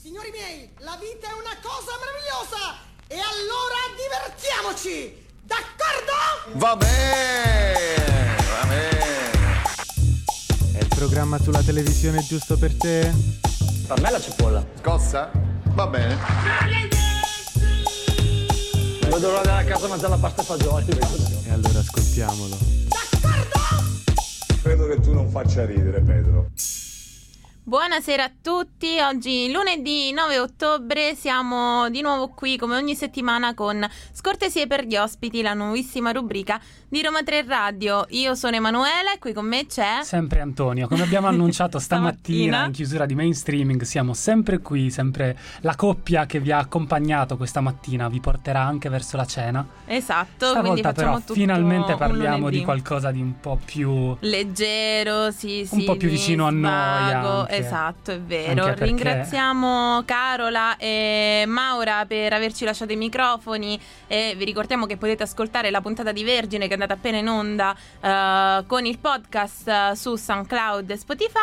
Signori miei, la vita è una cosa meravigliosa! E allora divertiamoci! D'accordo? Va bene, va bene. È il programma sulla televisione giusto per te? Per me la cipolla. Scossa? Va bene. Non vedo l'ora di andare a casa a mangiare la pasta e fagioli. E allora ascoltiamolo. Credo che tu non faccia ridere, Pedro. Buonasera a tutti, oggi lunedì 9 ottobre siamo di nuovo qui come ogni settimana con Scortesie per gli ospiti, la nuovissima rubrica di Roma 3 Radio. Io sono Emanuela e qui con me c'è... Sempre Antonio, come abbiamo annunciato stamattina in chiusura di mainstreaming, siamo sempre qui, sempre la coppia che vi ha accompagnato questa mattina vi porterà anche verso la cena. Esatto, Stavolta però finalmente parliamo di qualcosa di un po' più Leggero, sì, sì. Un po' più vicino a noi. Esatto, è vero. Perché- Ringraziamo Carola e Maura per averci lasciato i microfoni e vi ricordiamo che potete ascoltare la puntata di Vergine che andata appena in onda eh, con il podcast eh, su SoundCloud e Spotify.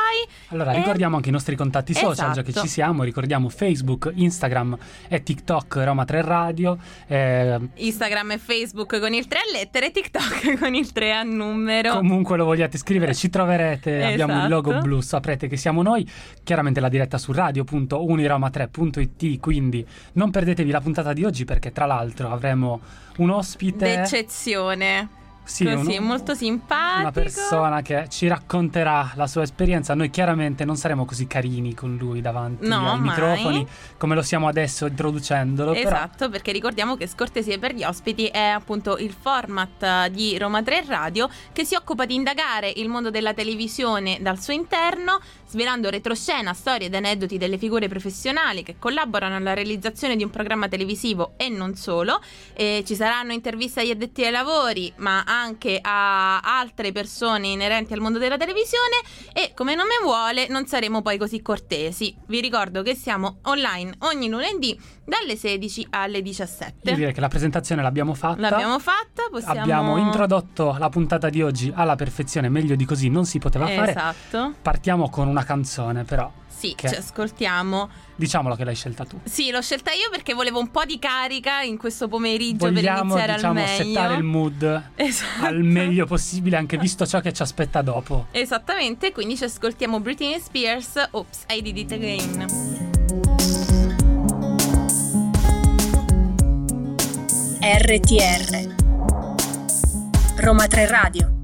Allora, E- ricordiamo anche i nostri contatti social, già che Esatto. ci siamo, ricordiamo Facebook, Instagram e TikTok Roma 3 Radio. eh, Instagram e Facebook con il 3 a lettere, TikTok con il 3 a numero. Comunque lo vogliate scrivere, ci troverete, abbiamo il Esatto. logo blu, saprete che siamo noi. Chiaramente la diretta su radio.uniroma3.it, quindi non perdetevi la puntata di oggi perché tra l'altro avremo un ospite, D'eccezione. Sì, Così, un- molto simpatico. una persona che ci racconterà la sua esperienza. Noi chiaramente non saremo così carini con lui davanti No, ai mai. microfoni come lo siamo adesso introducendolo, però Esatto, perché ricordiamo che Scortesie per gli ospiti è appunto il format eh, di Roma 3 Radio che si occupa di indagare il mondo della televisione dal suo interno, svelando retroscena, storie ed aneddoti delle figure professionali che collaborano alla realizzazione di un programma televisivo e non solo. E ci saranno interviste agli addetti ai lavori, ma anche a altre persone inerenti al mondo della televisione e come nome vuole non saremo poi così cortesi. Vi ricordo che siamo online ogni lunedì dalle 16 alle 17. io direi che la presentazione l'abbiamo fatta. L'abbiamo fatta, possiamo... Abbiamo introdotto la puntata di oggi alla perfezione, meglio di così non si poteva fare. Esatto. Partiamo con una canzone, però Sì, Che- ci ascoltiamo. diciamolo che l'hai scelta tu. Sì, l'ho scelta io perché volevo un po' di carica in questo pomeriggio per Vogliamo, iniziare diciamo, al meglio. settare il mood Esatto. al meglio possibile, anche visto ciò che ci aspetta dopo. Esattamente, quindi ci ascoltiamo Britney Spears, Oops, I Did It Again. RTR Roma 3 Radio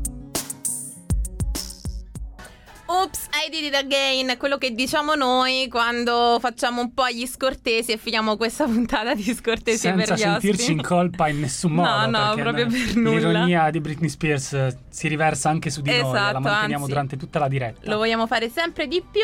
Oops, I did it again, quello che diciamo noi quando facciamo un po' gli scortesi e finiamo questa puntata di scortesi Senza per gli sentirci ospiti. in colpa in nessun modo. No, no, proprio per nulla. L'ironia di Britney Spears eh, si riversa anche su di noi, Esatto, la manteniamo anzi, durante tutta la diretta. Lo vogliamo fare sempre di più.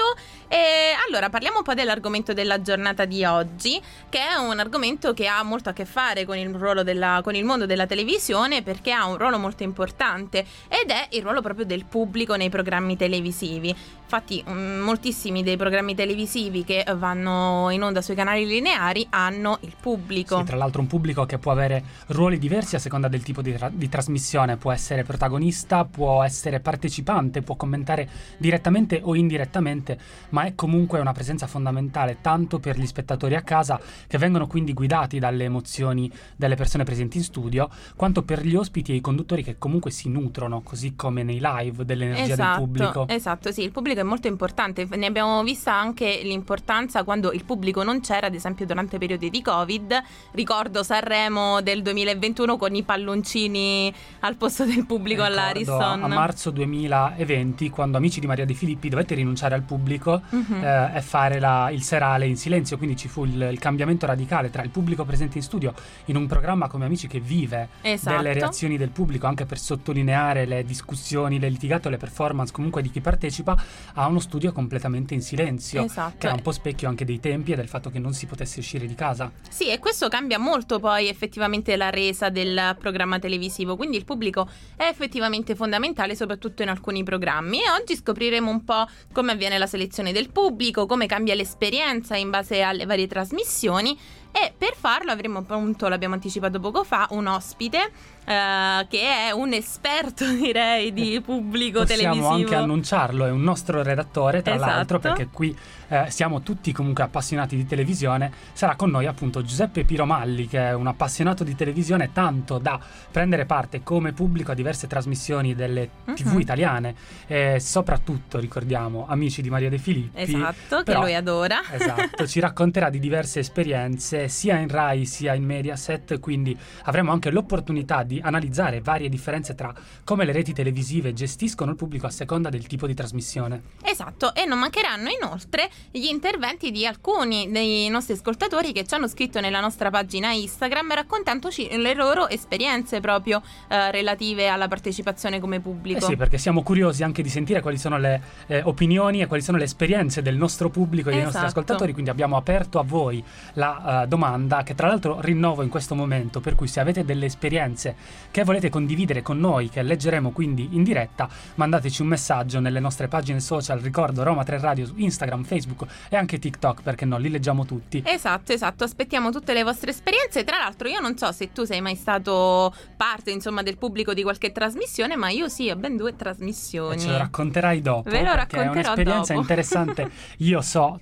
E allora parliamo un po' dell'argomento della giornata di oggi, che è un argomento che ha molto a che fare con il ruolo della, con il mondo della televisione, perché ha un ruolo molto importante ed è il ruolo proprio del pubblico nei programmi televisivi. Infatti, mm, moltissimi dei programmi televisivi che vanno in onda sui canali lineari hanno il pubblico. Sì, tra l'altro un pubblico che può avere ruoli diversi a seconda del tipo di, tra- di trasmissione, può essere protagonista, può essere partecipante, può commentare direttamente o indirettamente, ma è comunque una presenza fondamentale tanto per gli spettatori a casa che vengono quindi guidati dalle emozioni delle persone presenti in studio, quanto per gli ospiti e i conduttori che comunque si nutrono, così come nei live, dell'energia del pubblico. Esatto, sì, il pubblico è molto importante. Ne abbiamo vista anche l'importanza quando il pubblico non c'era, ad esempio durante periodi di Covid. Ricordo Sanremo del 2021 con i palloncini al posto del pubblico Ricordo all'Ariston. A marzo 2020, quando Amici di Maria De Filippi dovette rinunciare al pubblico Mhm. eh, e fare la- il serale in silenzio, quindi ci fu il, il cambiamento radicale tra il pubblico presente in studio in un programma come Amici che vive Esatto. delle reazioni del pubblico anche per sottolineare le discussioni, le litigate le performance comunque di chi partecipa a uno studio completamente in silenzio, Esatto. che era un po' specchio anche dei tempi e del fatto che non si potesse uscire di casa. Sì, e questo cambia molto poi effettivamente la resa del programma televisivo, quindi il pubblico è effettivamente fondamentale soprattutto in alcuni programmi e oggi scopriremo un po' come avviene la selezione del pubblico, come cambia l'esperienza in base alle varie trasmissioni e per farlo avremo appunto, l'abbiamo anticipato poco fa, un ospite eh, che è un esperto direi di pubblico Possiamo televisivo. anche annunciarlo, è un nostro redattore tra Esatto. l'altro perché qui eh, siamo tutti comunque appassionati di televisione, sarà con noi appunto Giuseppe Piromalli che è un appassionato di televisione tanto da prendere parte come pubblico a diverse trasmissioni delle tv Mhm. italiane e soprattutto ricordiamo Amici di Maria De Filippi. Esatto, che Però- lui adora. Esatto, ci racconterà di diverse esperienze sia in Rai sia in Mediaset, quindi avremo anche l'opportunità di analizzare varie differenze tra come le reti televisive gestiscono il pubblico a seconda del tipo di trasmissione. Esatto, e non mancheranno inoltre gli interventi di alcuni dei nostri ascoltatori che ci hanno scritto nella nostra pagina Instagram raccontandoci le loro esperienze proprio eh, relative alla partecipazione come Eh pubblico. sì, perché siamo curiosi anche di sentire quali sono le eh, opinioni e quali sono le esperienze del nostro pubblico e dei nostri Esatto. ascoltatori, quindi abbiamo aperto a voi la eh, domanda che tra l'altro rinnovo in questo momento, per cui se avete delle esperienze che volete condividere con noi, che leggeremo quindi in diretta, mandateci un messaggio nelle nostre pagine social, ricordo Roma 3 Radio su Instagram, Facebook e anche TikTok, perché no, li leggiamo tutti. Esatto, esatto, aspettiamo tutte le vostre esperienze. Tra l'altro, io non so se tu sei mai stato parte, insomma, del pubblico di qualche trasmissione, ma io sì, ho ben due E trasmissioni. ce lo racconterai dopo, Ve lo perché è racconterò un'esperienza dopo. interessante. Io so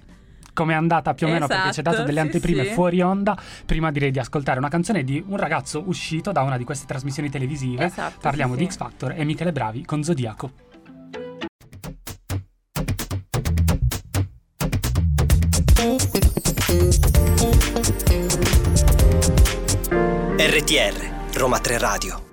come è andata più o meno perché ci ha dato Esatto, delle sì, anteprime sì. fuori onda. Prima direi di ascoltare una canzone di un ragazzo uscito da una di queste trasmissioni televisive. Esatto, Parliamo sì, di. X Factor e Michele Bravi con Zodiaco. RTR, Roma 3 Radio.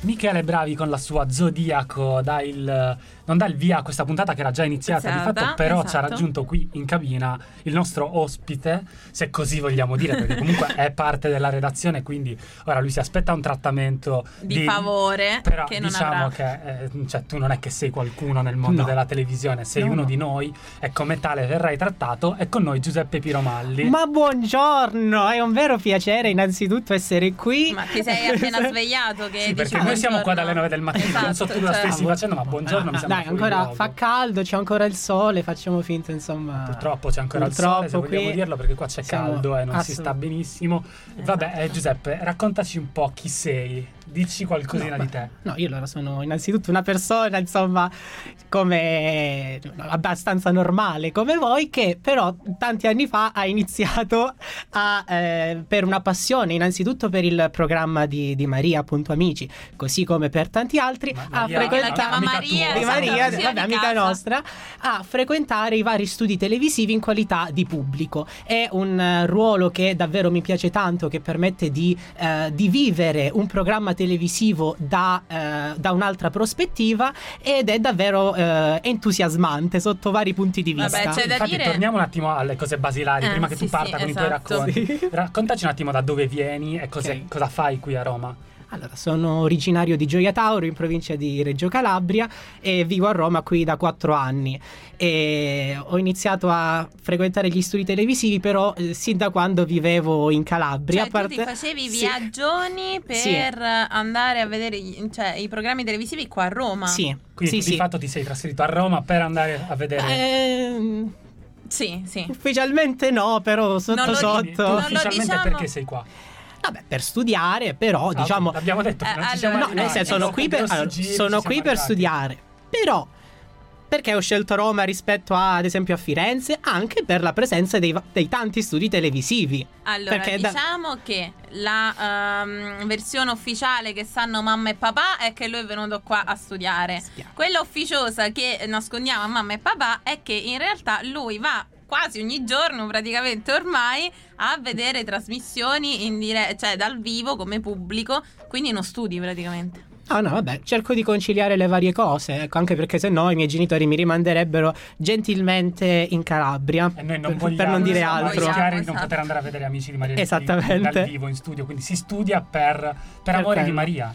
Michele Bravi con la sua Zodiaco dà il, non dà il via a questa puntata che era già iniziata di Iniziata, fatto, però ci ha esatto. raggiunto qui in cabina il nostro ospite, se così vogliamo dire, perché comunque è parte della redazione, quindi ora lui si aspetta un trattamento Di favore Però che non diciamo avrà. che eh, cioè, tu non è che sei qualcuno nel mondo No. della televisione, sei No, uno no. di noi e come tale verrai trattato. E con noi Giuseppe Piromalli. Ma buongiorno, è un vero piacere innanzitutto essere qui. Ma ti sei appena svegliato che Sì, perché noi siamo qua buongiorno. dalle 9 del mattino, non so Esatto, tu la cioè- stessi facendo, ma buongiorno mi sembra Dai, ancora fa caldo, c'è ancora il sole, facciamo finta, insomma. Purtroppo c'è ancora il Purtroppo sole, se vogliamo qui dirlo, perché qua c'è caldo e non si sta benissimo. Vabbè, eh, Giuseppe, raccontaci un po' chi sei, dici qualcosina No, di te. No, io allora sono innanzitutto una persona, insomma, come abbastanza normale come voi, che però tanti anni fa ha iniziato a, eh, per una passione, innanzitutto per il programma di, di Maria, appunto Amici, così come per tanti altri, Ma- a Maria- frequentare la Maria, tua. di esatto, Maria, vabbè, di amica casa. nostra, a frequentare i vari studi televisivi in qualità di pubblico. È un eh, ruolo che davvero mi piace tanto, che permette di, eh, di vivere un programma televisivo da, eh, da un'altra prospettiva ed è davvero eh, entusiasmante sotto vari punti di Vabbè, vista. c'è da Infatti, dire- torniamo un attimo alle cose basilari, Eh, prima che sì, tu parta sì, con i tuoi esatto. racconti. Raccontaci un attimo da dove vieni e cose- Ok. cosa fai qui a Roma. Allora, sono originario di Gioia Tauro, in provincia di Reggio Calabria e vivo a Roma qui da quattro anni. E ho iniziato a frequentare gli studi televisivi però eh, sin da quando vivevo in Calabria. Cioè, a parte... tu ti facevi Sì. viaggioni per Sì. andare a vedere cioè, i programmi televisivi qua a Roma. Sì, Quindi sì, tu di fatto ti sei trasferito a Roma per andare a vedere. Ehm, Sì, sì. ufficialmente no, però sotto Non lo sotto. Non lo ufficialmente diciamo- perché sei qua? Vabbè, per studiare, però Ah, diciamo L'abbiamo detto, Eh, non ci siamo allora- No, nel senso, sono qui per, allora, sono qui per studiare. Però, perché ho scelto Roma rispetto a, ad esempio, a Firenze? Anche per la presenza dei, dei tanti studi televisivi. Allora, Perché da- diciamo che la ehm, versione ufficiale che sanno mamma e papà è che lui è venuto qua a studiare. Quella ufficiosa che nascondiamo a mamma e papà è che in realtà lui va quasi ogni giorno praticamente ormai a vedere trasmissioni in dire- cioè dal vivo come pubblico, quindi non studi praticamente. Ah no, vabbè, cerco di conciliare le varie cose, ecco, anche perché se no i miei genitori mi rimanderebbero gentilmente in Calabria, E noi non per, vogliamo per non dire altro. vogliamo. rischiare di non esatto. poter andare a vedere amici di Maria Esattamente. dal vivo in studio, quindi si studia per, per Per amore di quello. Maria.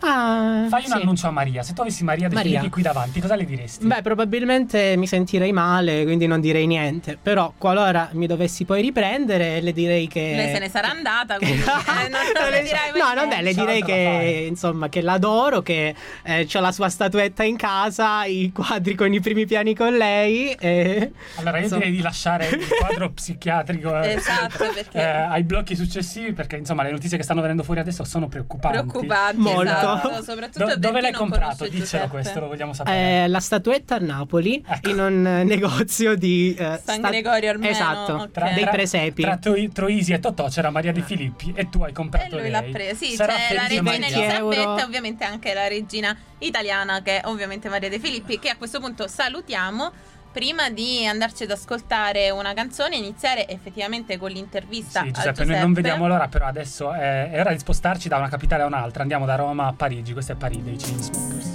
Ah, Fai un sì. annuncio a Maria. Se tu avessi Maria De Maria. Filippi qui davanti, cosa le diresti? Beh, probabilmente mi sentirei male, quindi non direi niente. Però, qualora mi dovessi poi riprendere, le direi che. Lei se ne sarà andata, quindi eh, non, non le dirai mai No, vabbè, le direi che insomma che l'adoro, che eh, c'ho la sua statuetta in casa, i quadri con i primi piani con lei. E... Allora, io direi di lasciare il quadro psichiatrico eh, Esatto, perché- eh, ai blocchi successivi, perché insomma le notizie che stanno venendo fuori adesso sono preoccupanti. Preoccupanti, Molto. esatto, soprattutto Do- dove l'hai non comprato? Dicelo questo, lo vogliamo sapere. eh, la statuetta a Napoli Ecco. in un eh, negozio di eh, San sta- Gregorio Armeno, Esatto, ok. dei presepi. Tra Tro- Troisi e Totò c'era Maria De Filippi e tu hai E comprato lui lei. l'ha presa. Sì, Sarà c'è la regina 20 Maria. euro. Elisabetta e ovviamente anche la regina italiana che è ovviamente Maria De Filippi che a questo punto salutiamo. Prima di andarci ad ascoltare una canzone, iniziare effettivamente con l'intervista Sì, a Giuseppe, Giuseppe. noi non vediamo l'ora, però adesso è, è ora di spostarci da una capitale a un'altra. Andiamo da Roma a Parigi. Questo è Parigi dei Chainsmokers.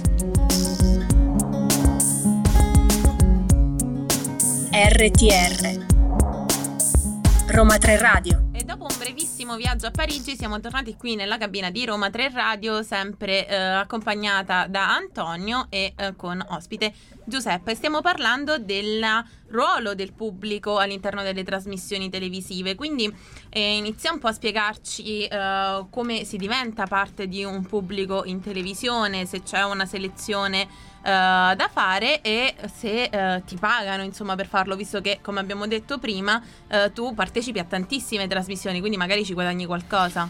RTR Roma 3 Radio Brevissimo viaggio a Parigi siamo tornati qui nella cabina di Roma 3 Radio, sempre eh, accompagnata da Antonio e eh, con ospite Giuseppe. Stiamo parlando del ruolo del pubblico all'interno delle trasmissioni televisive, quindi eh, inizia un po' a spiegarci eh, come si diventa parte di un pubblico in televisione, se c'è una selezione eh, da fare e se eh, ti pagano insomma per farlo visto che come abbiamo detto prima eh, tu partecipi a tantissime trasmissioni quindi magari ci guadagni qualcosa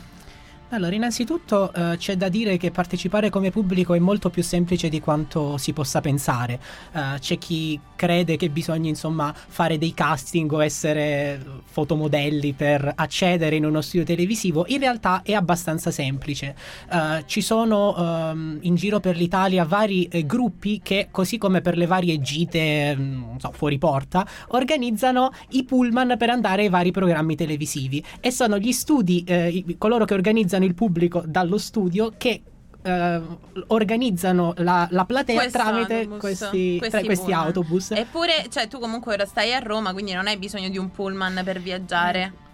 Allora, innanzitutto eh, c'è da dire che partecipare come pubblico è molto più semplice di quanto si possa pensare. Eh, c'è chi crede che bisogna, insomma, fare dei casting o essere fotomodelli per accedere in uno studio televisivo. In realtà è abbastanza semplice. Eh, ci sono ehm, in giro per l'Italia vari eh, gruppi che, così come per le varie gite, mm, non so, fuori porta, organizzano i pullman per andare ai vari programmi televisivi. E sono gli studi, eh, coloro che organizzano il pubblico dallo studio che eh, organizzano la, la platea Questo tramite autobus, questi, questi tra questi autobus. eppure cioè tu comunque ora stai a Roma quindi non hai bisogno di un pullman per viaggiare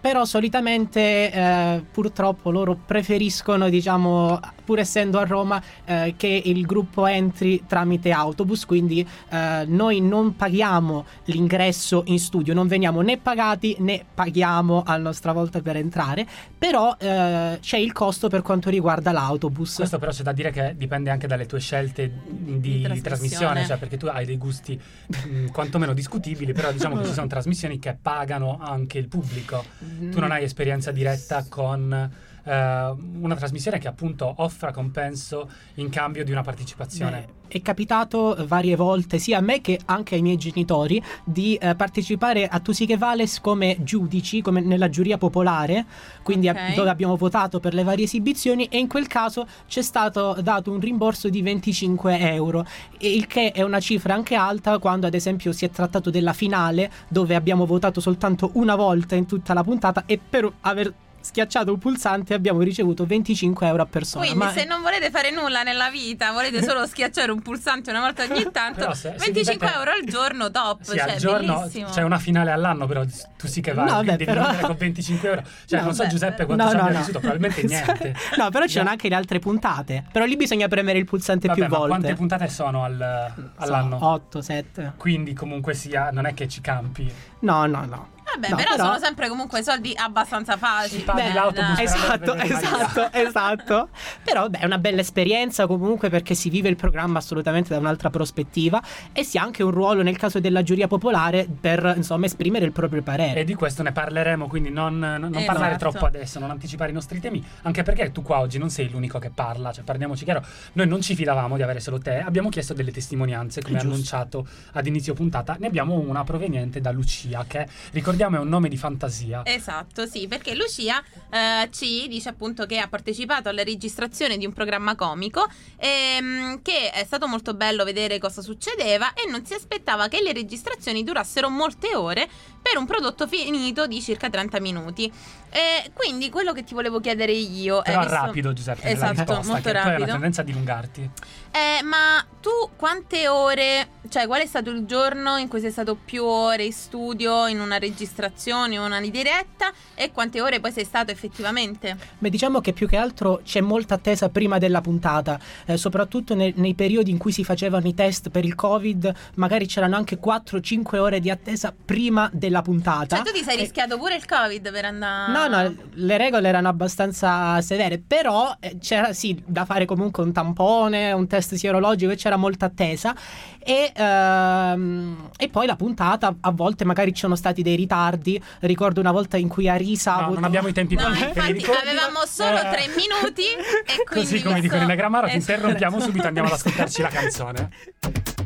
Però solitamente eh, purtroppo loro preferiscono, diciamo, pur essendo a Roma, eh, che il gruppo entri tramite autobus, quindi eh, noi non paghiamo l'ingresso in studio, non veniamo né pagati né paghiamo a nostra volta per entrare, però eh, c'è il costo per quanto riguarda l'autobus. Questo però c'è da dire che dipende anche dalle tue scelte di, Di trasmissione. trasmissione, cioè perché tu hai dei gusti mh, quantomeno discutibili, però diciamo che ci sono trasmissioni che pagano anche il pubblico. Tu non hai esperienza diretta con una trasmissione che appunto offra compenso in cambio di una partecipazione. Beh, è capitato varie volte sia a me che anche ai miei genitori di eh, partecipare a Tu sì che vales come giudici, come nella giuria popolare, quindi a- Ok. dove abbiamo votato per le varie esibizioni e in quel caso ci è stato dato un rimborso di 25 euro, il che è una cifra anche alta quando ad esempio si è trattato della finale dove abbiamo votato soltanto una volta in tutta la puntata e per aver schiacciato un pulsante abbiamo ricevuto 25 euro a persona. quindi Ma- se non volete fare nulla nella vita volete solo schiacciare un pulsante una volta ogni tanto se- se 25 dipende- euro al giorno top Sì, cioè al giorno bellissimo c'è una finale all'anno, però tu sì che vai, No, beh, devi però- con 25 euro. Cioè, No, non so beh, Giuseppe quanto No, ci no, abbia no. vissuto, probabilmente niente. no, però ci sono No. anche le altre puntate. Però lì bisogna premere il pulsante Vabbè, più ma volte. quante puntate sono al- all'anno? 8, 7. Quindi comunque sia, non è che ci campi. No, no, no. Vabbè No, però, però- sono sempre comunque soldi abbastanza facili paghi Beh, l'autobus Esatto, esatto, esatto. Però beh, è una bella esperienza comunque perché si vive il programma assolutamente da un'altra prospettiva e si ha anche un ruolo nel caso della giuria popolare per insomma esprimere il proprio parere. E di questo ne parleremo, quindi non, non- non Esatto. parlare troppo adesso, non anticipare i nostri temi, anche perché tu qua oggi non sei l'unico che parla, cioè parliamoci chiaro, noi non ci fidavamo di avere solo te, abbiamo chiesto delle testimonianze, come giusto. annunciato ad inizio puntata, ne abbiamo una proveniente da Lucia, che ricordiamo è un nome di fantasia. Esatto, sì, perché Lucia eh, ci dice appunto che ha partecipato alla registrazione di un programma comico, ehm, che è stato molto bello vedere cosa succedeva e non si aspettava che le registrazioni durassero molte ore per un prodotto finito di circa 30 minuti. E quindi quello che ti volevo chiedere io Però è visto- rapido Giuseppe nella Esatto, risposta, molto che tu hai una rapido. tendenza a dilungarti. Eh, ma tu quante ore, cioè qual è stato il giorno in cui sei stato più ore in studio, in una registrazione, una di diretta e quante ore poi sei stato effettivamente? Beh, diciamo che più che altro c'è molta attesa prima della puntata, eh, soprattutto ne- nei periodi in cui si facevano i test per il Covid, magari c'erano anche 4-5 ore di attesa prima della puntata. Cioè tu ti sei E- rischiato pure il Covid per andare... No, no, le regole erano abbastanza severe, però eh, c'era sì da fare comunque un tampone, un test sierologico e c'era molta attesa. E, ehm, e poi la puntata, a volte magari ci sono stati dei ritardi. Ricordo una volta in cui Arisa. No, avuto- non abbiamo i tempi No, per- infatti ricordi. avevamo solo Eh, tre minuti e quindi... Così come dicono in Gramaro, ti Esatto. interrompiamo subito, andiamo ad ascoltarci la canzone.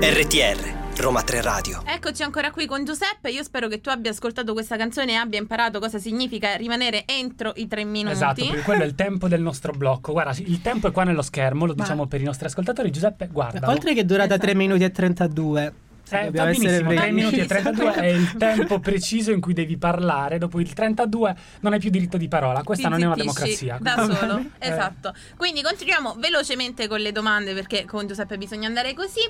RTR, Roma 3 Radio. Eccoci ancora qui con Giuseppe. Io spero che tu abbia ascoltato questa canzone e abbia imparato cosa significa rimanere entro i tre minuti. Esatto, perché quello è il tempo del nostro blocco. Guarda, il tempo è qua nello schermo, lo Ma- diciamo per i nostri ascoltatori. Giuseppe, guarda. Oltre che è durata Esatto. 3 minuti e 32. Eh, dobbiamo essere benissimo, 3 veri. minuti e 32 è il tempo preciso in cui devi parlare. Dopo il 32 non hai più diritto di parola. Questa Ti non è una democrazia. Da solo, Eh, esatto. Quindi continuiamo velocemente con le domande perché con Giuseppe bisogna andare così.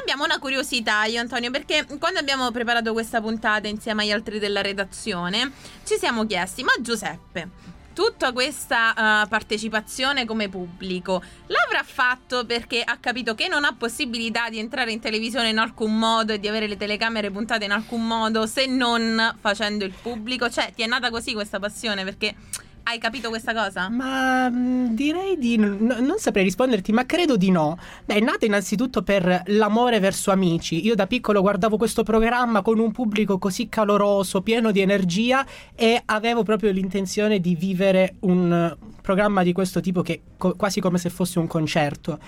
Abbiamo una curiosità io Antonio perché quando abbiamo preparato questa puntata insieme agli altri della redazione ci siamo chiesti ma Giuseppe tutta questa eh, partecipazione come pubblico l'avrà fatto perché ha capito che non ha possibilità di entrare in televisione in alcun modo e di avere le telecamere puntate in alcun modo se non facendo il pubblico? Cioè, ti è nata così questa passione perché hai capito questa cosa? Ma mh, direi di n- non saprei risponderti, ma credo di no. Beh, è nata innanzitutto per l'amore verso amici. Io da piccolo guardavo questo programma con un pubblico così caloroso, pieno di energia e avevo proprio l'intenzione di vivere un programma di questo tipo che co- quasi come se fosse un concerto.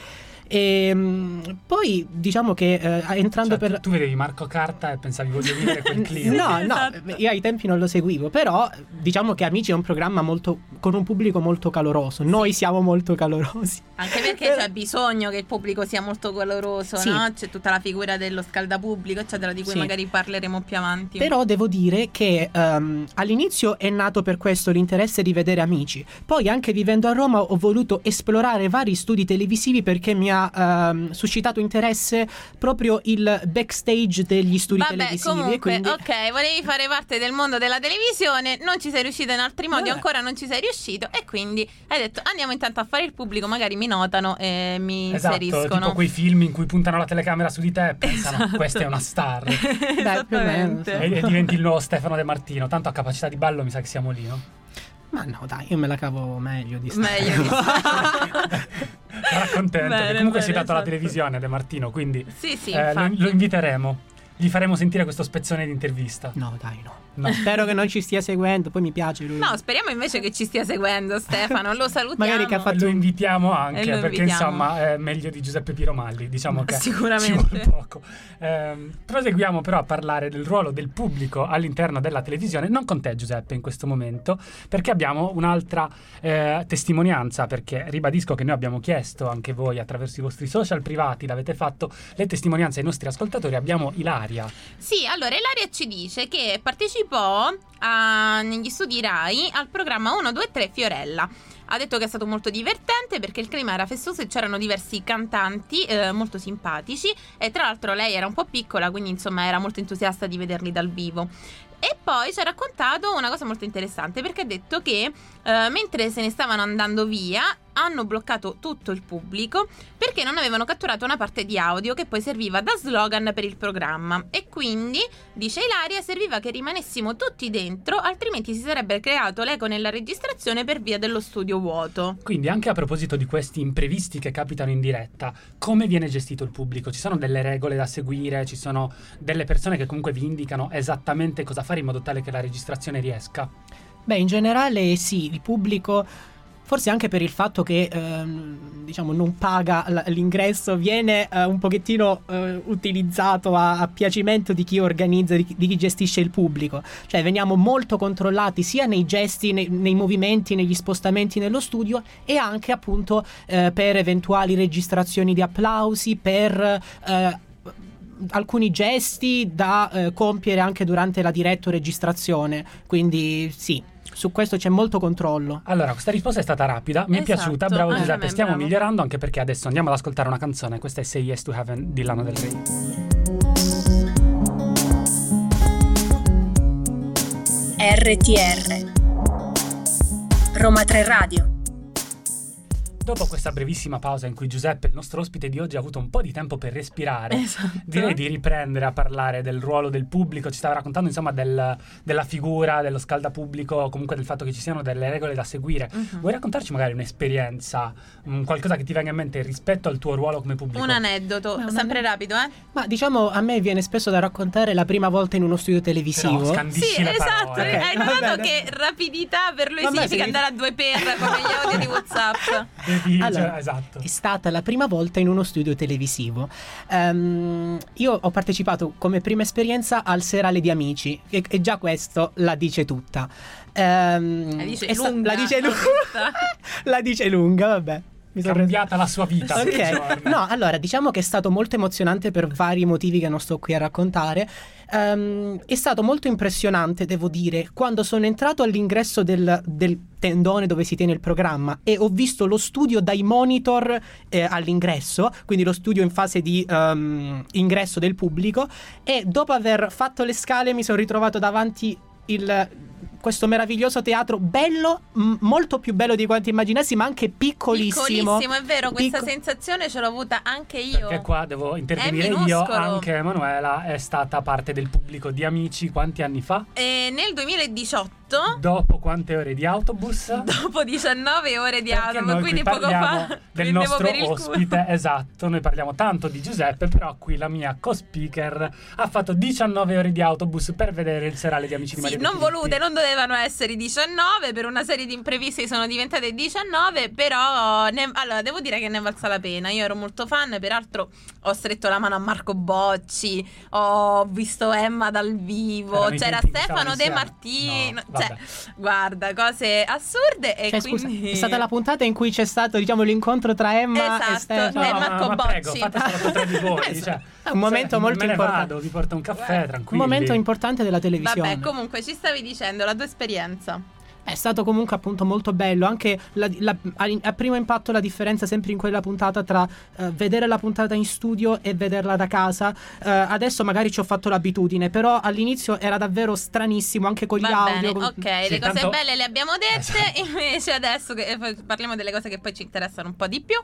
E mh, poi diciamo che eh, entrando cioè, per tu, tu vedevi Marco Carta e pensavi voglio vivere quel clima. No, no, Esatto. io ai tempi non lo seguivo, però diciamo che Amici è un programma molto con un pubblico molto caloroso. Noi siamo molto calorosi. Anche perché c'è bisogno che il pubblico sia molto caloroso, Sì. no? C'è tutta la figura dello scaldapubblico, eccetera, di cui Sì. magari parleremo più avanti. Però devo dire che ehm, all'inizio è nato per questo l'interesse di vedere Amici. Poi anche vivendo a Roma ho voluto esplorare vari studi televisivi perché mi ha ehm, suscitato interesse proprio il backstage degli studi Vabbè, televisivi. comunque, quindi... ok, volevi fare parte del mondo della televisione, non ci sei riuscito in altri modi, Vabbè. ancora non ci sei riuscito e quindi hai detto andiamo intanto a fare il pubblico, magari mi notano e mi Esatto, inseriscono. tipo quei film in cui puntano la telecamera su di te e pensano Esatto. questa è una star. Beh, più o meno, Esattamente. e, e diventi il nuovo Stefano De Martino. Tanto a capacità di ballo mi sa che siamo lì, no? Ma no, dai, io me la cavo meglio di Meglio di Sarà contento. Bene, che comunque si è bene, dato alla esatto. televisione De Martino, quindi Sì, sì, eh, lo, lo inviteremo. Gli faremo sentire questo spezzone di intervista. No, dai, no. No. Spero che non ci stia seguendo, poi mi piace lui. No, speriamo invece che ci stia seguendo Stefano, lo salutiamo. Magari che ha fatto Lo invitiamo anche lo perché invitiamo. insomma è meglio di Giuseppe Piromalli, diciamo che Sicuramente. ci vuole poco. Ehm, proseguiamo però a parlare del ruolo del pubblico all'interno della televisione, non con te Giuseppe in questo momento, perché abbiamo un'altra eh, testimonianza, perché ribadisco che noi abbiamo chiesto anche voi attraverso i vostri social privati, l'avete fatto, le testimonianze ai nostri ascoltatori, abbiamo Ilaria. Sì, allora Ilaria ci dice che partecipò a- negli studi RAI al programma 1, 2, 3 Fiorella. Ha detto che è stato molto divertente perché il clima era festoso e c'erano diversi cantanti eh, molto simpatici e tra l'altro lei era un po' piccola, quindi insomma era molto entusiasta di vederli dal vivo. E poi ci ha raccontato una cosa molto interessante perché ha detto che eh, mentre se ne stavano andando via hanno bloccato tutto il pubblico perché non avevano catturato una parte di audio che poi serviva da slogan per il programma e quindi, dice Ilaria, serviva che rimanessimo tutti dentro altrimenti si sarebbe creato l'eco nella registrazione per via dello studio vuoto. Quindi anche a proposito di questi imprevisti che capitano in diretta, come viene gestito il pubblico? Ci sono delle regole da seguire, ci sono delle persone che comunque vi indicano esattamente cosa fare in modo tale che la registrazione riesca? Beh, in generale sì, il pubblico Forse anche per il fatto che ehm, diciamo non paga l- l'ingresso, viene eh, un pochettino eh, utilizzato a, a piacimento di chi organizza, di, chi- di chi gestisce il pubblico. Cioè veniamo molto controllati sia nei gesti, nei, nei movimenti, negli spostamenti nello studio e anche appunto eh, per eventuali registrazioni di applausi, per eh, alcuni gesti da eh, compiere anche durante la diretta registrazione. Quindi sì, su questo c'è molto controllo. Allora, questa risposta è stata rapida, mi è Esatto. piaciuta, bravo Ah, Giuseppe, stiamo bravo. migliorando anche perché adesso andiamo ad ascoltare una canzone, questa è Say Yes to Heaven di Lana del Rey. RTR Roma 3 Radio Dopo questa brevissima pausa in cui Giuseppe, il nostro ospite di oggi, ha avuto un po' di tempo per respirare, Esatto. direi di riprendere a parlare del ruolo del pubblico. Ci stava raccontando, insomma, del- della figura, dello scaldapubblico, comunque del fatto che ci siano delle regole da seguire. Mhm. Vuoi raccontarci magari un'esperienza, un qualcosa che ti venga in mente rispetto al tuo ruolo come pubblico? Un aneddoto, Ma un sempre ane- rapido, eh? Ma diciamo, a me viene spesso da raccontare la prima volta in uno studio televisivo. Però scandisci Sì, esatto. parole. Ok, Hai notato che rapidità per lui Vabbè, significa sì. andare a due per come gli audio di WhatsApp. Devi- cioè, Allora, esatto. È stata la prima volta in uno studio televisivo. Ehm, io ho partecipato come prima esperienza al Serale di Amici e, e già questo la dice tutta. Ehm, La dice sta- lunga, la dice lunga. tutta. la dice lunga, vabbè. Mi sono cambiata la sua vita. Ok, no, allora diciamo che è stato molto emozionante per vari motivi che non sto qui a raccontare. Ehm, è stato molto impressionante, devo dire, quando sono entrato all'ingresso del, del tendone dove si tiene il programma e ho visto lo studio dai monitor eh, all'ingresso, quindi lo studio in fase di ehm, ingresso del pubblico. E dopo aver fatto le scale mi sono ritrovato davanti il questo meraviglioso teatro bello, m- molto più bello di quanto immaginassi, ma anche piccolissimo. Piccolissimo, è vero, questa Picco- sensazione ce l'ho avuta anche io. Perché qua devo intervenire io, anche Emanuela è stata parte del pubblico di Amici quanti anni fa? E nel 2018, Dopo quante ore di autobus? dopo 19 ore di Perché auto, noi quindi qui poco fa del nostro ospite, esatto, noi parliamo tanto di Giuseppe, però qui la mia co-speaker ha fatto 19 ore di autobus per vedere il serale di Amici di Sì, Maria non volute, non dovevano essere 19, per una serie di imprevisti sono diventate 19, però ne- allora devo dire che ne è valsa la pena. Io ero molto fan, peraltro ho stretto la mano a Marco Bocci, ho visto Emma dal vivo, c'era Stefano De. Martino, No, cioè guarda, cose assurde e Cioè, scusa, quindi è stata la puntata in cui c'è stato, diciamo, l'incontro tra Emma Esatto, e Stefano. eh, No, ma, Marco ma prego, di voi. Eh, cioè, un momento cioè, molto importante. vado, vi porto un caffè, Un tranquilli. momento importante della televisione. Vabbè, comunque ci stavi dicendo la tua esperienza. È stato comunque appunto molto bello. Anche la- la- a, a primo impatto la differenza sempre in quella puntata tra eh, vedere la puntata in studio e vederla da casa. Eh, adesso magari ci ho fatto l'abitudine, però all'inizio era davvero stranissimo anche con gli Va audio. bene, con- ok, Sì, le cose tanto- belle le abbiamo dette, Esatto. invece adesso che eh, parliamo delle cose che poi ci interessano un po' di più.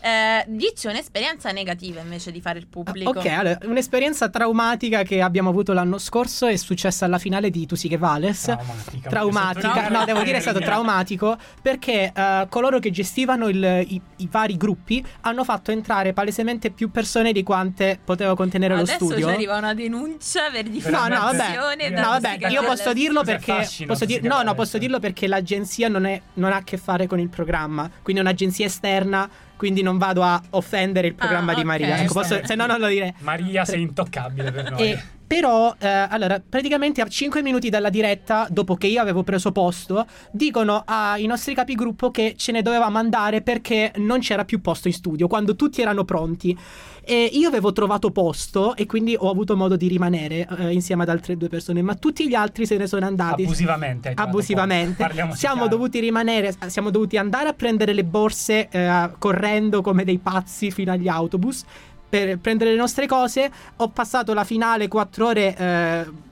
Eh, dici un'esperienza negativa invece di fare il pubblico. Ok, allora, un'esperienza traumatica che abbiamo avuto l'anno scorso è successa alla finale di Tu sì che vales. Traumatica. Traumatica, no, devo dire è stato traumatico perché eh, coloro che gestivano il- i, i vari gruppi hanno fatto entrare palesemente più persone di quante poteva contenere lo Adesso studio. ci arriva una denuncia per No, diffamazione. no, vabbè, da no, vabbè, io posso dirlo perché posso dir- no, no, posso dirlo perché l'agenzia non, è- non ha a che fare con il programma, quindi è un'agenzia esterna, quindi non vado a offendere il programma Ah, di. Maria. Ecco, posso- se no non lo direi. Maria sei intoccabile per noi. E però, eh, allora, praticamente a 5 minuti dalla diretta, dopo che io avevo preso posto, dicono ai nostri capigruppo che ce ne dovevamo andare perché non c'era più posto in studio, quando tutti erano pronti. E io avevo trovato posto e quindi ho avuto modo di rimanere eh, insieme ad altre due persone, ma tutti gli altri se ne sono andati. Abusivamente. Abusivamente. Siamo chiaro. dovuti rimanere, siamo dovuti andare a prendere le borse eh, correndo come dei pazzi fino agli autobus per prendere le nostre cose. Ho passato la finale quattro ore. eh,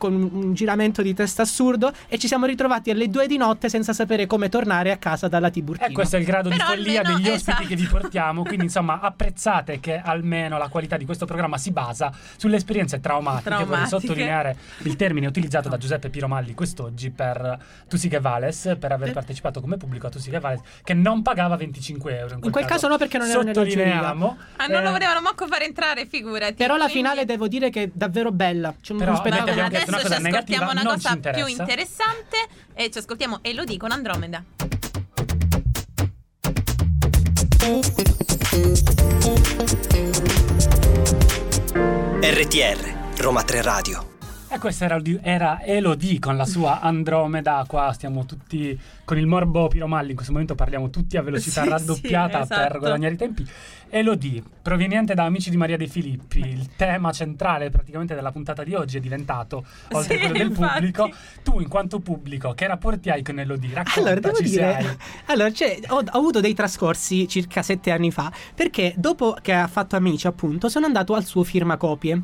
con un giramento di testa assurdo e ci siamo ritrovati alle due di notte senza sapere come tornare a casa dalla Tiburtina. E questo è il grado Però di follia almeno- degli ospiti esatto. che vi portiamo. Quindi, insomma, apprezzate che almeno la qualità di questo programma si basa sulle esperienze traumatiche. Vorrei Traumatiche. sottolineare il termine utilizzato da Giuseppe Piromalli quest'oggi per Tu che Vales, per aver Per- partecipato come pubblico a Tu che Vales, che non pagava 25 euro. In quel, In quel caso no, perché non era Sottolineiamo. Ah, non lo Eh, volevano manco fare entrare, figurati. Però la Quindi- finale devo dire che è davvero bella. C'è un Però spettacolo. detto adesso ci ascoltiamo negativa, una cosa più interessante e ci ascoltiamo e lo dico Andromeda. RTR Roma 3 Radio e questa era, era Elodie con la sua Andromeda. Qua stiamo tutti con il morbo Piromalli. In questo momento parliamo tutti a velocità Sì, raddoppiata sì, esatto. per guadagnare i tempi. Elodie, proveniente da Amici di Maria De Filippi, il tema centrale praticamente della puntata di oggi è diventato, oltre a Sì, quello del infatti. pubblico, tu in quanto pubblico, che rapporti hai con Elodie? Raccontaci Allora, devo dire, allora, cioè, ho, ho avuto dei trascorsi circa sette anni fa, perché dopo che ha fatto Amici, appunto, sono andato al suo firmacopie.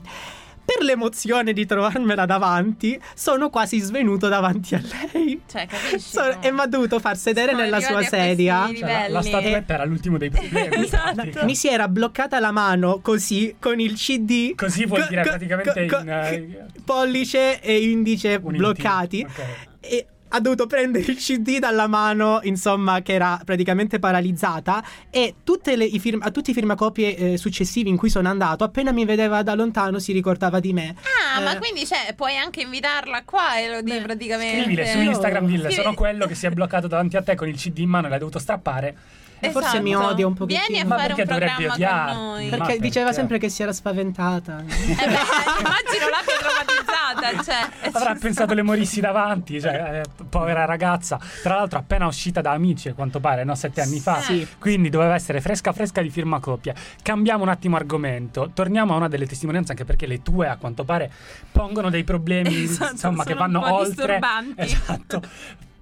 Per l'emozione di trovarmela davanti, sono quasi svenuto davanti a lei. Cioè, capisci? So- no? e mi ha dovuto far sedere Siamo nella sua sedia. Cioè, la, la statuetta era l'ultimo dei problemi. Esatto. Mi si era bloccata la mano così con il CD. Così vuol co- dire co- praticamente co- in, eh, pollice e indice bloccati. Ok. E ha dovuto prendere il CD dalla mano, insomma, che era praticamente paralizzata. E tutte le, i firm- a tutti i firmacopie eh, successivi in cui sono andato, appena mi vedeva da lontano, si ricordava di me. Ah, ma Eh, quindi cioè, puoi anche invitarla qua e lo di praticamente. Scrivile su Instagram, dille, sono quello che si è bloccato davanti a te con il CD in mano e l'hai dovuto strappare. E forse Esatto. mi odia un pochettino. Vieni a Ma fare un perché dovrebbe programma odiarti? con noi. Ma Perché diceva perché? sempre che si era spaventata. Eh beh, immagino l'abbia traumatizzata. Cioè, Avrà pensato le morissi davanti, cioè, eh, povera ragazza. Tra l'altro, appena uscita da amici, a quanto pare, no? Sette anni fa. Sì. Quindi doveva essere fresca fresca di firma coppia. Cambiamo un attimo argomento. Torniamo a una delle testimonianze, anche perché le tue, a quanto pare, pongono dei problemi, Esatto, insomma, che vanno oltre. disturbanti. Esatto.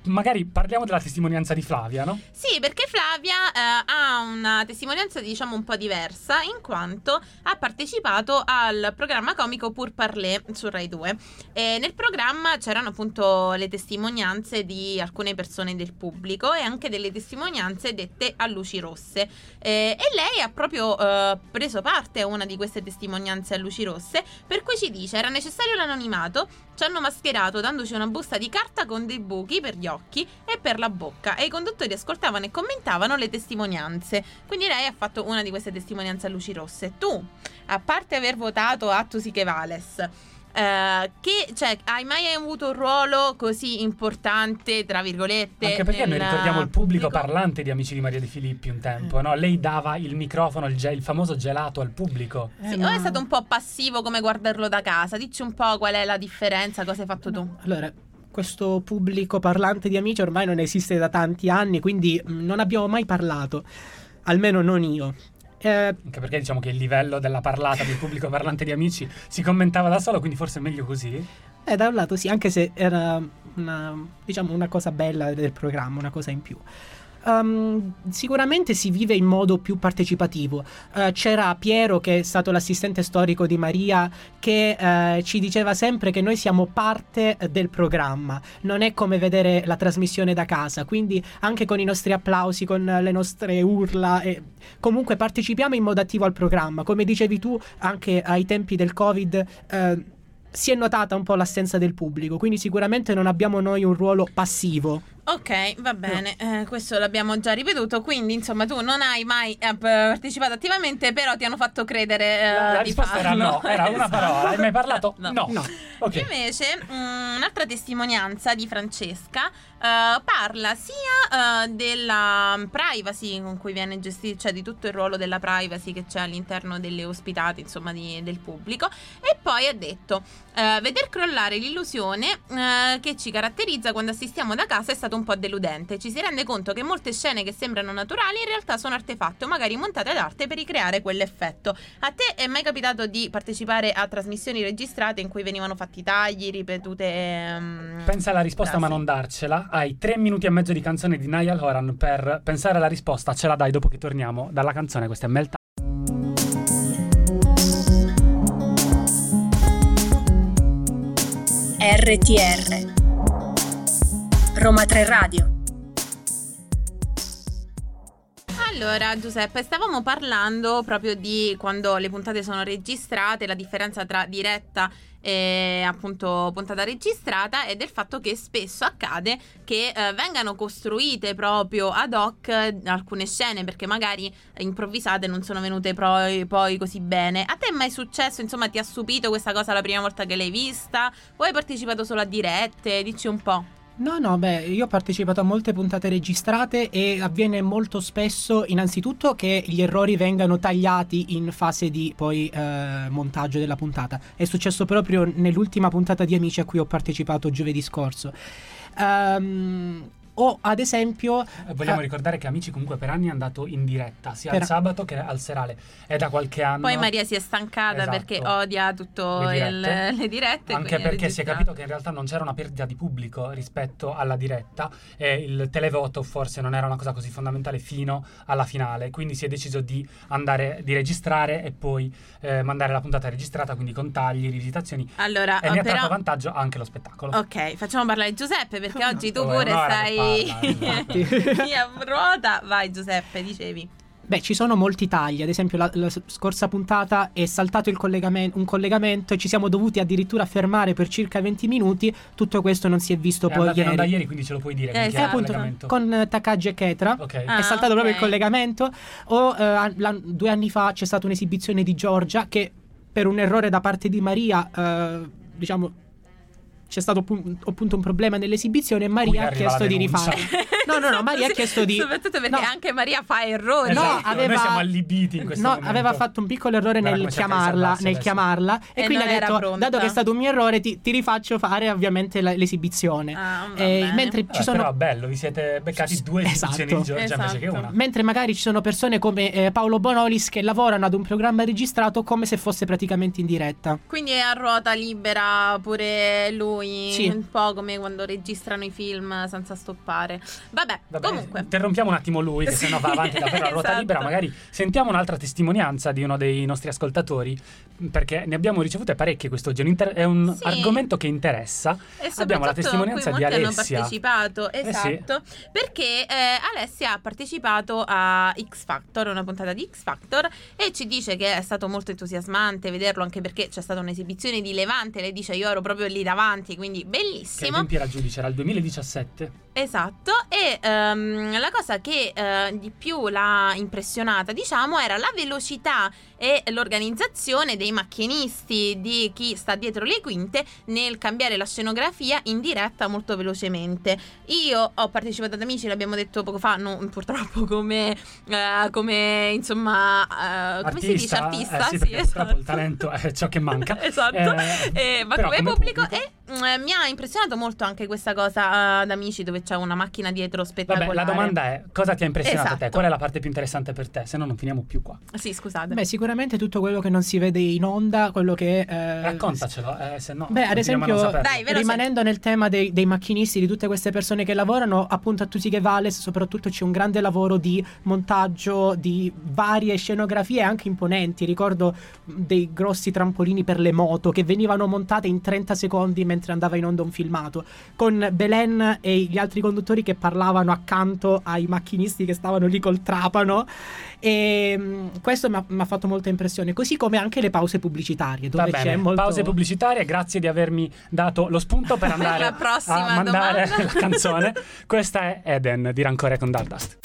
Magari parliamo della testimonianza di Flavia, no? Sì, perché Flavia eh, ha una testimonianza diciamo un po' diversa in quanto ha partecipato al programma comico Pur Parler su Rai 2 e nel programma c'erano appunto le testimonianze di alcune persone del pubblico e anche delle testimonianze dette a luci rosse Eh, e lei ha proprio eh, preso parte a una di queste testimonianze a luci rosse per cui ci dice era necessario l'anonimato ci hanno mascherato dandoci una busta di carta con dei buchi per gli occhi e per la bocca e i conduttori ascoltavano e commentavano le testimonianze. Quindi lei ha fatto una di queste testimonianze a luci rosse. Tu, a parte aver votato Attusi che Vales, eh, che, cioè, hai mai avuto un ruolo così importante, tra virgolette? Anche perché noi ricordiamo il pubblico parlante di Amici di Maria De Filippi un tempo, no? Lei dava il microfono, il, ge- il famoso gelato al pubblico. Sì, Eh, o è stato un po' passivo come guardarlo da casa? Dici un po' qual è la differenza, cosa hai fatto tu? Allora, questo pubblico parlante di amici ormai non esiste da tanti anni, quindi mh, non abbiamo mai parlato, almeno non io. Eh, Anche perché diciamo che il livello della parlata del pubblico parlante di Amici si commentava da solo, quindi forse è meglio così. eh, da un lato sì, anche se era una, diciamo, una cosa bella del programma, una cosa in più. Um, sicuramente si vive in modo più partecipativo. Eh, c'era Piero, che è stato l'assistente storico di Maria, che eh, ci diceva sempre che noi siamo parte eh, del programma. Non è come vedere la trasmissione da casa. Quindi anche con i nostri applausi, con le nostre urla, e comunque partecipiamo in modo attivo al programma. Come dicevi tu, anche ai tempi del Covid. eh, si è notata un po' l'assenza del pubblico, quindi sicuramente non abbiamo noi un ruolo passivo. Ok, va bene, eh, questo l'abbiamo già ripetuto, quindi insomma tu non hai mai eh, partecipato attivamente, però ti hanno fatto credere eh, La, la di risposta era farlo. no, era una Esatto. parola. Hai mai parlato? No. No. Ok. Invece, mm, un'altra testimonianza di Francesca eh, parla sia eh, della privacy con cui viene gestito, cioè di tutto il ruolo della privacy che c'è all'interno delle ospitate, insomma, di- del pubblico, e poi ha detto: eh, Veder crollare l'illusione eh, che ci caratterizza quando assistiamo da casa è stato un po' deludente. Ci si rende conto che molte scene che sembrano naturali in realtà sono artefatte o magari montate ad arte per ricreare quell'effetto. A te è mai capitato di partecipare a trasmissioni registrate in cui venivano fatti tagli, ripetute? ehm, Pensa alla risposta ma frasi? non darcela. Hai tre minuti e mezzo di canzone di Niall Horan per pensare alla risposta. Ce la dai dopo che torniamo dalla canzone. Questa è Melta. RTR Roma 3 Radio Allora, Giuseppe, stavamo parlando proprio di quando le puntate sono registrate, la differenza tra diretta e appunto puntata registrata e del fatto che spesso accade che eh, vengano costruite proprio ad hoc eh, alcune scene perché magari improvvisate non sono venute poi, poi così bene. A te è mai successo, insomma, ti ha stupito questa cosa la prima volta che l'hai vista? O hai partecipato solo a dirette? Dici un po'. No, no, beh, io ho partecipato a molte puntate registrate e avviene molto spesso, innanzitutto, che gli errori vengano tagliati in fase di poi eh, montaggio della puntata. È successo proprio nell'ultima puntata di Amici a cui ho partecipato giovedì scorso. Ehm, o ad esempio... Eh, Vogliamo eh, ricordare che Amici comunque per anni è andato in diretta, sia Per- al sabato che al serale. È da qualche anno. Poi Maria si è stancata Esatto. perché odia tutto Le il- dirette. le dirette. Anche ha perché si è capito che in realtà non c'era una perdita di pubblico rispetto alla diretta e il televoto forse non era una cosa così fondamentale fino alla finale. Quindi si è deciso di andare di registrare e poi eh, mandare la puntata registrata, quindi con tagli, rivisitazioni. Allora, E ne ha però- tratto vantaggio anche lo spettacolo. Ok, facciamo parlare Giuseppe perché oggi tu pure stai infatti. via ruota. Vai Giuseppe, dicevi. Beh, ci sono molti tagli, ad esempio la, la scorsa puntata è saltato il collegamen- un collegamento e ci siamo dovuti addirittura fermare per circa 20 minuti, tutto questo non si è visto È poi in onda ieri. ieri, quindi ce lo puoi dire. Eh, E esatto. appunto con eh, Takagi e Ketra Ok. Ah, è saltato proprio il collegamento o eh, la- due anni fa c'è stata un'esibizione di Giorgia che per un errore da parte di Maria eh, diciamo c'è stato appu- appunto un problema nell'esibizione e Maria ha chiesto di rifare no no no Maria ha chiesto di Soprattutto perché no. anche Maria fa errori. No, Esatto, aveva- Noi siamo allibiti in questo No, momento. aveva fatto un piccolo errore Guarda nel chiamarla, nel adesso. chiamarla e, E quindi ha detto, pronta. dato che è stato un mio errore, ti, ti rifaccio fare ovviamente la- l'esibizione. Ah, Eh, mentre Eh, ci sono Però bello, vi siete beccati due esibizioni Esatto. di Giorgia invece che Esatto. una. Mentre magari ci sono persone come eh, Paolo Bonolis che lavorano ad un programma registrato come se fosse praticamente in diretta. Quindi è a ruota libera pure lui, Sì. un po' come quando registrano i film senza stoppare. Vabbè, Vabbè, comunque. interrompiamo un attimo lui, che Sì. sennò va avanti davvero a ruota Esatto. libera. Magari sentiamo un'altra testimonianza di uno dei nostri ascoltatori, perché ne abbiamo ricevute parecchie quest'oggi. È un, inter- è un Sì. argomento che interessa. E Abbiamo la testimonianza di molti hanno Alessia. partecipato, Eh sì. esatto, perché eh, Alessia ha partecipato a X Factor, una puntata di X Factor, e ci dice che è stato molto entusiasmante vederlo, anche perché c'è stata un'esibizione di Levante, lei dice io ero proprio lì davanti, quindi Che ai bellissimo. tempi era giudice, era il 2017. Esatto, e ehm, la cosa che eh, di più l'ha impressionata, diciamo, era la velocità e l'organizzazione dei macchinisti, di chi sta dietro le quinte, nel cambiare la scenografia in diretta molto velocemente. Io ho partecipato ad Amici, l'abbiamo detto poco fa, non purtroppo come, eh, come insomma, eh, come si dice artista? Eh sì, perché purtroppo il talento è ciò che manca. esatto, Eh, Eh, ma però come, come pubblico, pubblico- e mm, mi ha impressionato molto anche questa cosa eh, ad Amici dove c'è una macchina dietro spettacolare. Vabbè, la domanda è cosa ti ha impressionato a te? Esatto. Qual è la parte più interessante per te? Se no non finiamo più qua. Sì, scusate. Beh, sicuramente tutto quello che non si vede in onda, quello che... eh, Raccontacelo, eh, se no. Beh, ad esempio. Dai, rimanendo nel tema dei, dei macchinisti, di tutte queste persone che lavorano, appunto a Tutti che Vales, soprattutto c'è un grande lavoro di montaggio di varie scenografie anche imponenti. Ricordo dei grossi trampolini per le moto che venivano montate in 30 secondi mentre andava in onda un filmato, con Belen e gli altri conduttori che parlavano accanto ai macchinisti che stavano lì col trapano. E questo mi ha- mi ha molta impressione, così come anche le pause pubblicitarie, dove Va c'è bene, molto... pause pubblicitarie, grazie di avermi dato lo spunto per andare a mandare domanda. la canzone. Questa è Eden di Rancore con Dardust.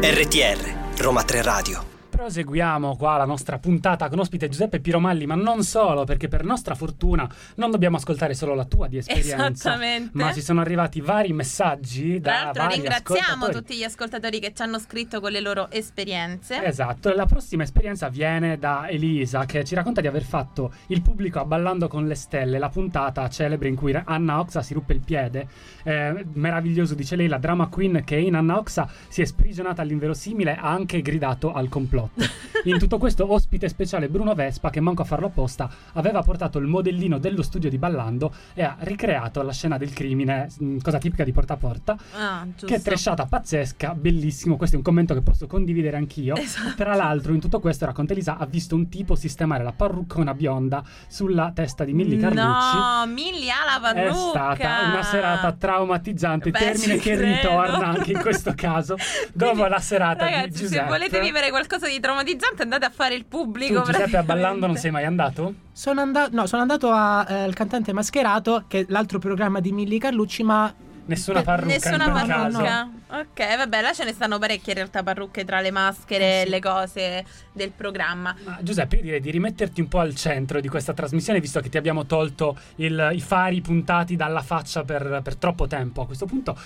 RTR, Roma 3 Radio. Proseguiamo qua la nostra puntata con ospite Giuseppe Piromalli, ma non solo, perché per nostra fortuna non dobbiamo ascoltare solo la tua di esperienza, Esattamente. ma ci sono arrivati vari messaggi da Tra l'altro vari ringraziamo tutti gli ascoltatori che ci hanno scritto con le loro esperienze. Esatto, e la prossima esperienza viene da Elisa che ci racconta di aver fatto il pubblico a Ballando con le stelle, la puntata celebre in cui Anna Oxa si ruppe il piede. Eh, meraviglioso, dice lei, la drama queen che in Anna Oxa si è sprigionata all'inverosimile ha anche gridato al complotto. In tutto questo ospite speciale Bruno Vespa che manco a farlo apposta aveva portato il modellino dello studio di Ballando e ha ricreato la scena del crimine, mh, cosa tipica di Porta a Porta. Ah. Che trashata pazzesca, bellissimo. Questo è un commento che posso condividere anch'io. Esatto. Tra l'altro, in tutto questo, racconta Elisa, ha visto un tipo sistemare la parruccona bionda sulla testa di Milli Carlucci. No, Milli ha la È parrucca. stata una serata traumatizzante, Beh, termine che credo. ritorna anche in questo caso, dopo Quindi, la serata di Ragazzi, Giuseppe. se volete vivere qualcosa di traumatizzante, andate a fare il pubblico. tu, Giuseppe, a Ballando non sei mai andato? Sono, anda- no, sono andato al cantante mascherato, che è l'altro programma di Milli Carlucci, ma Nessuna Eh, parrucca Nessuna parrucca. parrucca. Ok, vabbè, là ce ne stanno parecchie in realtà parrucche tra le maschere e le cose del programma. Ma, Giuseppe, io direi di rimetterti un po' al centro di questa trasmissione, visto che ti abbiamo tolto il- i fari puntati dalla faccia per, per troppo tempo a questo punto.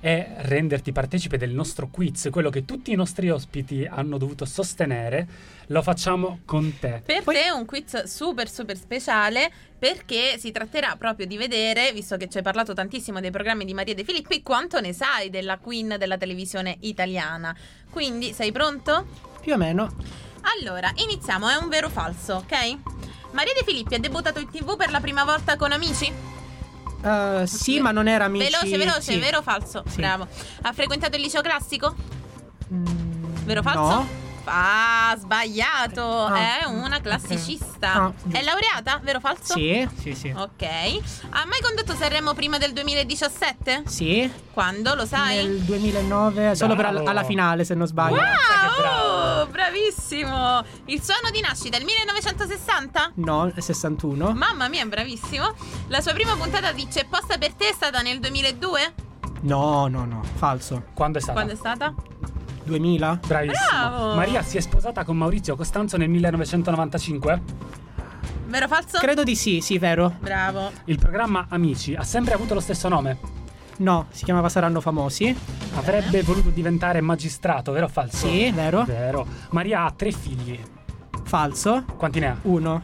E renderti partecipe del nostro quiz, quello che tutti i nostri ospiti hanno dovuto sostenere, lo facciamo con te. Per te è un quiz super super speciale perché si tratterà proprio di vedere, visto che ci hai parlato tantissimo dei programmi di Maria De Filippi, quanto ne sai della queen della televisione italiana. Quindi sei pronto? Più o meno. Allora, iniziamo, è un vero o falso, ok? Maria De Filippi ha debuttato in tv per la prima volta con Amici? Eh, sì, ma non era amici. Veloce, veloce, sì. vero o falso? Sì. Bravo. Ha frequentato il liceo classico? Mm, Vero o falso? No. Ah, sbagliato. Ah, è una classicista. Ah, è laureata? Vero o falso? Sì, sì, sì. Ok. Ha mai condotto Sanremo prima del 2017? Sì. Quando? Lo sai? Nel 2009, solo per Bravo. al- alla finale, se non sbaglio. Wow, bravo. bravissimo. Il suo anno di nascita è il 1960? No, è 61. Mamma mia, bravissimo. La sua prima puntata di C'è posta per te è stata nel 2002? No, no, no, falso. Quando è stata? Quando è stata? 2000? Bravissimo. Bravo. Maria si è sposata con Maurizio Costanzo nel 1995. Vero o falso? Credo di sì, sì, vero. Bravo. Il programma Amici ha sempre avuto lo stesso nome. No, si chiamava Saranno Famosi. Avrebbe voluto diventare magistrato, vero o falso? Sì, vero. Vero. Maria ha tre figli. Falso. Quanti ne ha? Uno.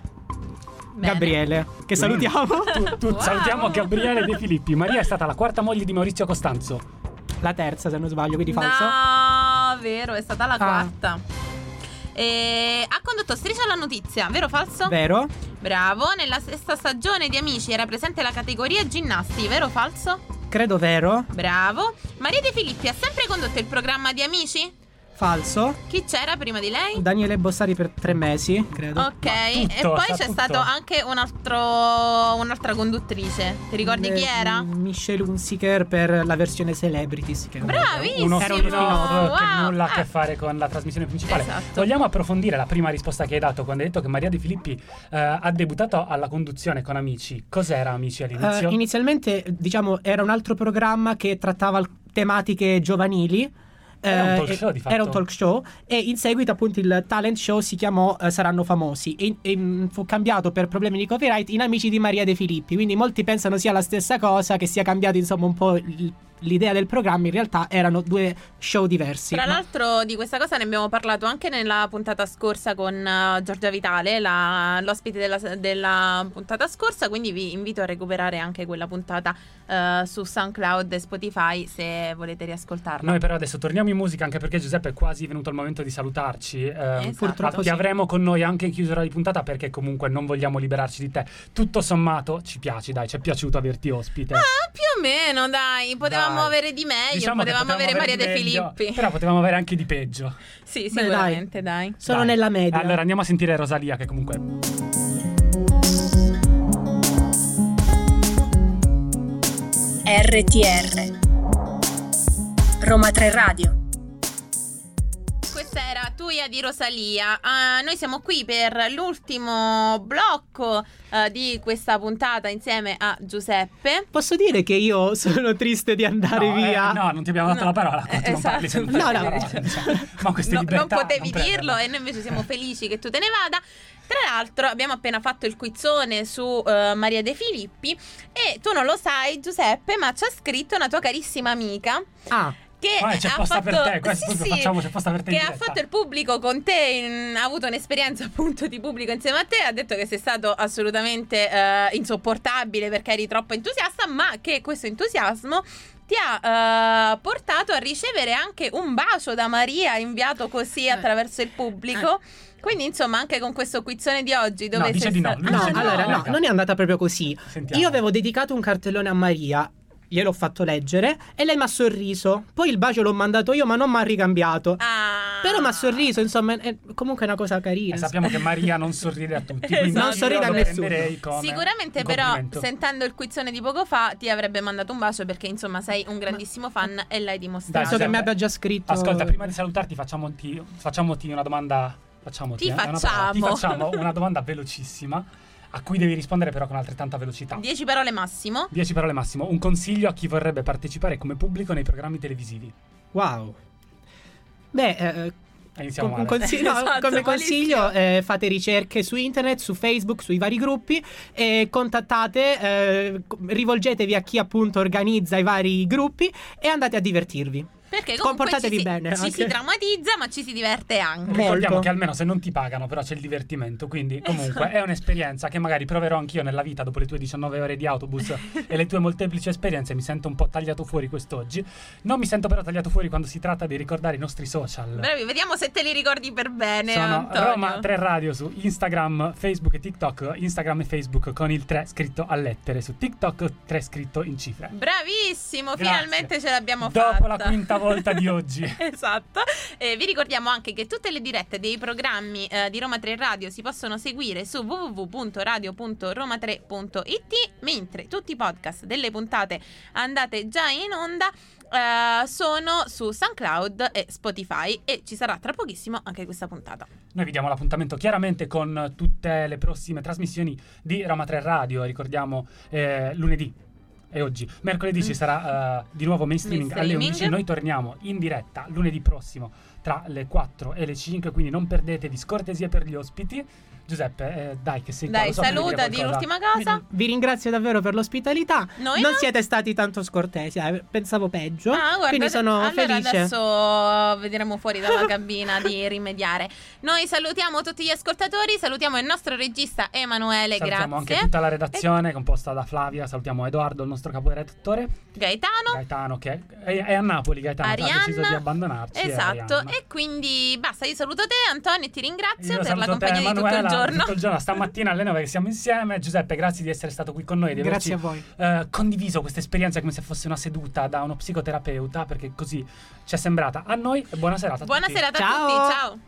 Bene. Gabriele, che salutiamo. Tu, tu- Wow. Salutiamo Gabriele De Filippi. Maria è stata la quarta moglie di Maurizio Costanzo. La terza, se non sbaglio, quindi falso. No, vero, è stata la Ah. quarta. E ha condotto Striscia la notizia, vero o falso? Vero? Bravo, nella sesta stagione di Amici era presente la categoria ginnasti, vero o falso? Credo vero. Bravo. Maria De Filippi ha sempre condotto il programma di Amici? Falso. Chi c'era prima di lei? Daniele Bossari per tre mesi, credo. Ok, tutto, e poi c'è tutto. stato anche un altro, un'altra conduttrice. Ti ricordi chi Eh, era? Michelle Hunziker per la versione Celebrities. Che Bravissimo! Uno spin-off uno che Wow. nulla a che Eh, fare con la trasmissione principale. Esatto. Vogliamo approfondire la prima risposta che hai dato quando hai detto che Maria De Filippi eh, ha debuttato alla conduzione con Amici. Cos'era Amici all'inizio? Eh, inizialmente, diciamo, era un altro programma che trattava tematiche giovanili. Era un Eh, talk show, di fatto. Era un talk show. E in seguito appunto il talent show si chiamò eh, Saranno famosi. E, e, mm, fu cambiato per problemi di copyright in Amici di Maria De Filippi, quindi molti pensano sia la stessa cosa, che sia cambiato insomma un po' il- l'idea del programma, in realtà erano due show diversi. Tra Ma- l'altro di questa cosa ne abbiamo parlato anche nella puntata scorsa con eh, Giorgia Vitale, la- l'ospite della, della puntata scorsa, quindi vi invito a recuperare anche quella puntata eh, su SoundCloud e Spotify se volete riascoltarla. Noi però adesso torniamo in musica anche perché Giuseppe è quasi venuto il momento di salutarci. Eh, Esatto. Purtroppo ti sì. avremo con noi anche in chiusura di puntata perché comunque non vogliamo liberarci di te. Tutto sommato ci piaci, dai, ci è piaciuto averti ospite. Ah, più o meno, dai, potevamo Dai. avere di meglio, Diciamo che potevamo avere Maria De meglio, Filippi. Però potevamo avere anche di peggio. Sì, Beh, sicuramente, dai. Sono Dai. nella media. Allora andiamo a sentire Rosalia che comunque... RTR Roma 3 Radio Tuia di Rosalia. Ah, noi siamo qui per l'ultimo blocco eh, di questa puntata insieme a Giuseppe. Posso dire che io sono triste di andare no, via? eh, no, non ti abbiamo dato No, la parola. eh, non esatto. sempre No, no. parole, cioè, ma queste No, libertà non potevi prenderle. dirlo e noi invece siamo felici che tu te ne vada. Tra l'altro abbiamo appena fatto il quizzone su eh, Maria De Filippi e tu non lo sai Giuseppe ma ci ha scritto una tua carissima amica Ah, che Guarda, c'è ha posta fatto, per te, questo sì, sì, facciamo, c'è posta per te che ha fatto il pubblico con te, in- ha avuto un'esperienza appunto di pubblico insieme a te, ha detto che sei stato assolutamente eh, insopportabile perché eri troppo entusiasta, ma che questo entusiasmo ti ha eh, portato a ricevere anche un bacio da Maria inviato così attraverso il pubblico. Quindi, insomma, anche con questo quizzone di oggi, dove No, dice sei di no, sta- no, dice di allora no, non è andata proprio così. Sentiamo. Io avevo dedicato un cartellone a Maria, gliel'ho fatto leggere e lei mi ha sorriso. Poi il bacio l'ho mandato io, ma non mi ha ricambiato. Ah. Però mi ha sorriso, insomma, è comunque una cosa carina. E sappiamo che Maria non sorride a tutti, quindi Esatto. Non sorride a nessuno. Sicuramente però sentendo il quizzone di poco fa ti avrebbe mandato un bacio perché insomma sei un grandissimo fan e l'hai dimostrato. Penso che mi abbia già scritto. Ascolta, prima di salutarti facciamoti, facciamoti una domanda. Facciamoti, Ti eh, facciamo. Ti facciamo una domanda velocissima a cui devi rispondere però con altrettanta velocità. 10 parole massimo. 10 parole massimo. Un consiglio a chi vorrebbe partecipare come pubblico nei programmi televisivi. Wow. Beh, eh, Iniziamo un male. consiglio, no, Esatto, come consiglio eh, fate ricerche su internet, su Facebook, sui vari gruppi e contattate, eh, rivolgetevi a chi appunto organizza i vari gruppi e andate a divertirvi. Perché Comportatevi ci si, bene, ci anche. si drammatizza, ma ci si diverte anche. Ricordiamo che almeno se non ti pagano, però c'è il divertimento. Quindi, comunque, è un'esperienza che magari proverò anch'io nella vita dopo le tue 19 ore di autobus e le tue molteplici esperienze. Mi sento un po' tagliato fuori quest'oggi. Non mi sento però tagliato fuori quando si tratta di ricordare i nostri social. Bravi, vediamo se te li ricordi per bene, Sono Antonio. Roma 3 Radio su Instagram, Facebook e TikTok. Instagram e Facebook con il 3 scritto a lettere. Su TikTok 3 scritto in cifre. Bravissimo, Grazie. finalmente ce l'abbiamo fatta. Dopo la quinta volta di oggi. Esatto. E vi ricordiamo anche che tutte le dirette dei programmi eh, di Roma 3 Radio si possono seguire su www.radio.roma3.it, mentre tutti i podcast delle puntate andate già in onda eh, sono su SoundCloud e Spotify e ci sarà tra pochissimo anche questa puntata. Noi vi diamo l'appuntamento chiaramente con tutte le prossime trasmissioni di Roma 3 Radio. Ricordiamo eh, lunedì e oggi. Mercoledì ci sarà eh, di nuovo mainstreaming, alle Mainstreaming. 11. Noi torniamo in diretta lunedì prossimo tra le 4 e le 5. Quindi non perdetevi scortesie per gli ospiti. Giuseppe, eh, dai, che sei Dai, so saluta di l'ultima cosa. Vi ringrazio davvero per l'ospitalità. Noi non no? siete stati tanto scortesi, eh, pensavo peggio. Ah, guarda, quindi sono allora felice. adesso vedremo fuori dalla cabina di rimediare. Noi salutiamo tutti gli ascoltatori, salutiamo il nostro regista Emanuele, Salutiamo grazie. anche tutta la redazione composta da Flavia. Salutiamo Edoardo, il nostro caporedattore. Gaetano. Gaetano, che è, è a Napoli. Gaetano che ha deciso di Arianna. abbandonarci. Esatto, Arianna. e quindi basta, io saluto te Antonio e ti ringrazio Io per la saluto te, compagnia di tutto il giorno. tutto il giorno, stamattina alle 9 che siamo insieme. Giuseppe, grazie di essere stato qui con noi, di averci Grazie a voi. eh, condiviso questa esperienza come se fosse una seduta da uno psicoterapeuta, perché così ci è sembrata a noi e buona serata a Buona tutti. serata Ciao. a tutti, ciao.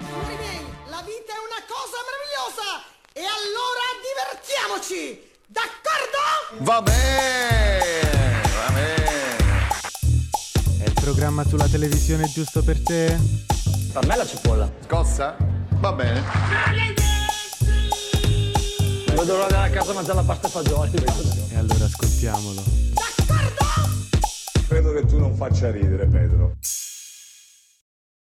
Miei, la vita è una cosa meravigliosa! E allora divertiamoci! D'accordo? Va bene, va bene. È il programma sulla televisione giusto per te? Per me la cipolla. Scossa? Va bene. Vedo l'ora andare a casa a mangiare la pasta e fagioli. E allora ascoltiamolo. D'accordo? Credo che tu non faccia ridere, Pedro.